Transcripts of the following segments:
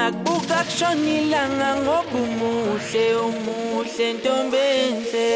Ngakubuka kushona ilanga ngoba umuhle umuhle ntombenhle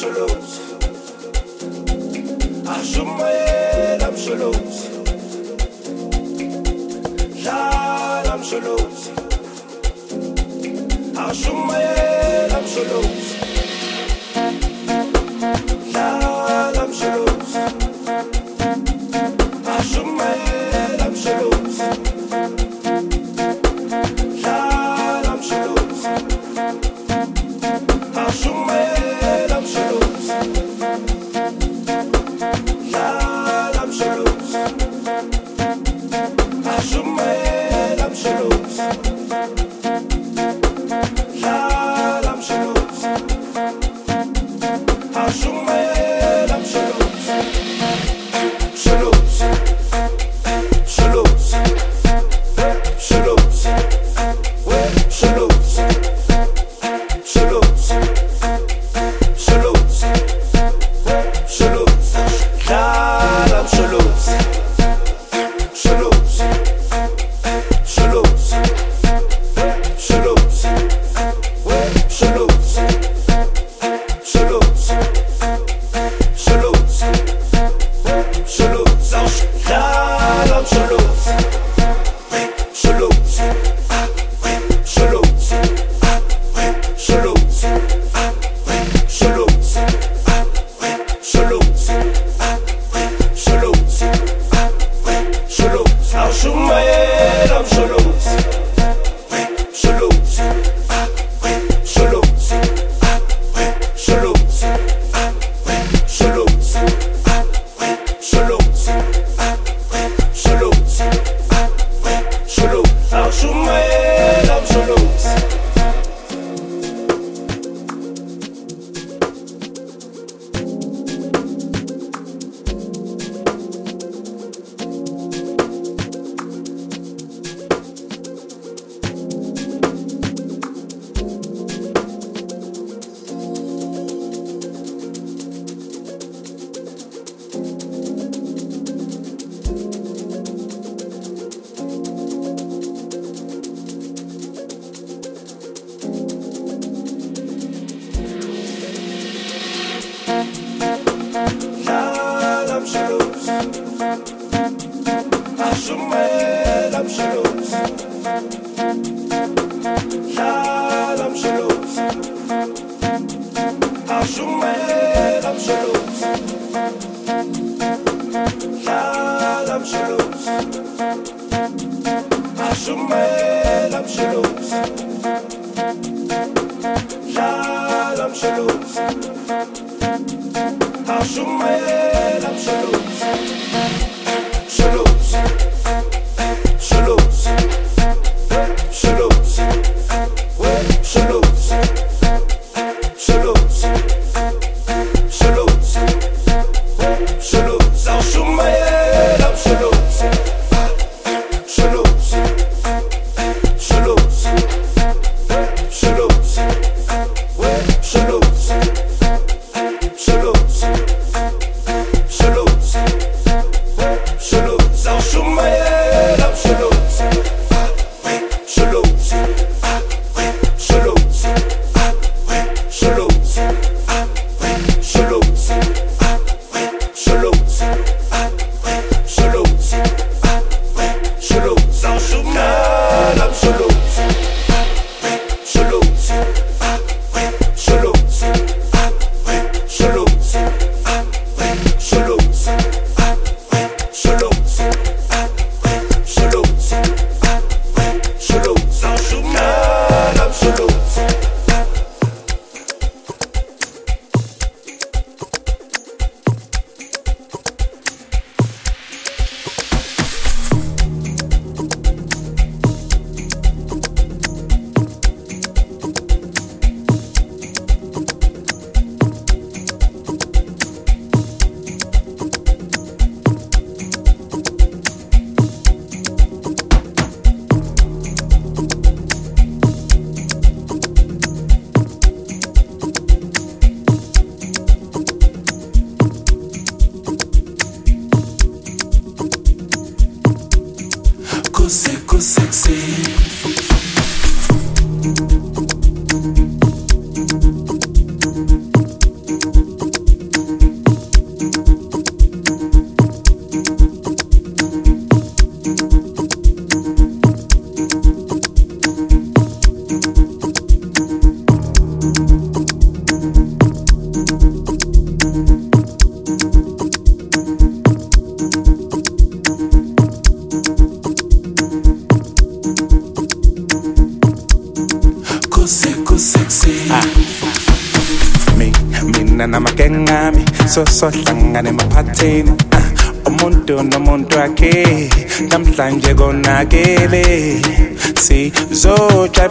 amsholos I'm Lal amsholos Ashumayel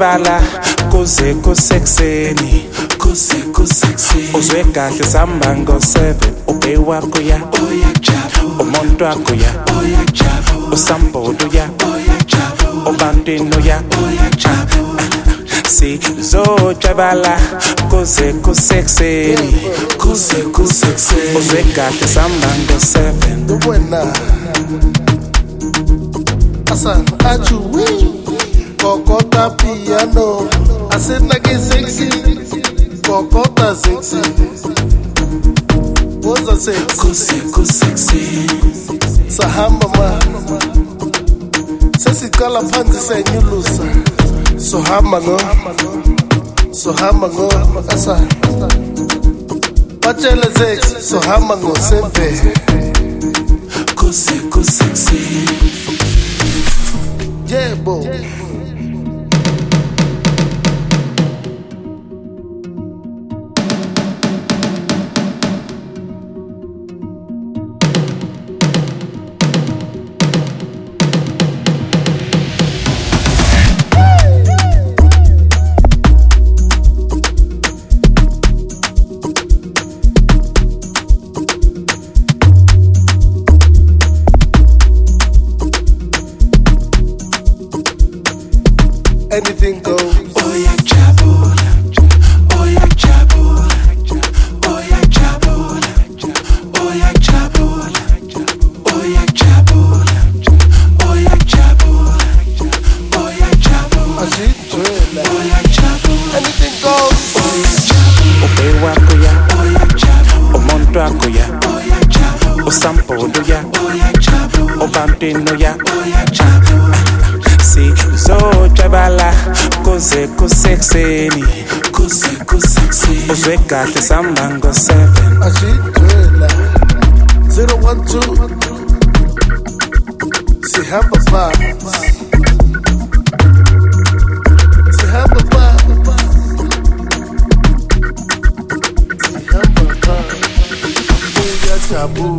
sizojabala kuze kusekuseni. Uzwe kahle sihamba ngo-7 ube wakho ya umuntu wakho ya usambudu ya ubantwini uya. Sizojabala kuze kusekuseni. Uzwe kahle sihamba ngo-7 de buena. Asan, achuwi, kokota piano. Asena que sexy, kokota sexy. Woza sexy, kuze kusekuseni sahamba ma. Sesiqala phansi senyulusa. Sohamba ngo, sohamba ngo, asan. Batshele sexy, sohamba ngo seven. kuze kusekuseni Yebo. Anything usambudu ya ubantwini ya sizojabala kuze kusekuseni uzwe kahle sihamba ngo-7 Ajijwela. 012. Sihamba pa. Sihamba pa. Sihamba pa. Uyajabula. kuze